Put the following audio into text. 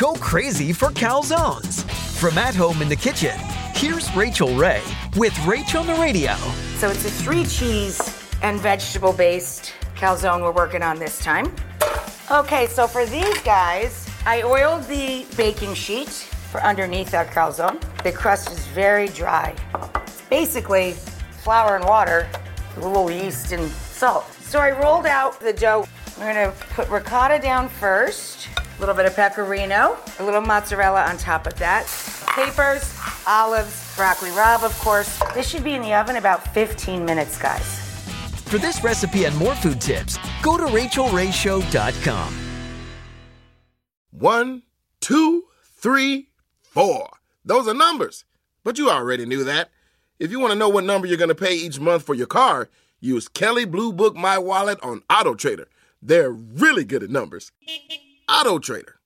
Go crazy for calzones. From at home in the kitchen, here's Rachael Ray with Rach on the radio. So it's a three cheese and vegetable based calzone we're working on this time. Okay, so for these guys, I oiled the baking sheet for underneath our calzone. The crust is very dry. It's basically flour and water, a little yeast and salt. So I rolled out the dough. We're gonna put ricotta down first, a little bit of pecorino, a little mozzarella on top of that, capers, olives, broccoli rabe, of course. This should be in the oven about 15 minutes, guys. For this recipe and more food tips, go to rachaelrayshow.com. One, two, three, four. Those are numbers. But you already knew that. If you want to know what number you're going to pay each month for your car, use Kelley Blue Book My Wallet on Auto Trader. They're really good at numbers. Auto Trader.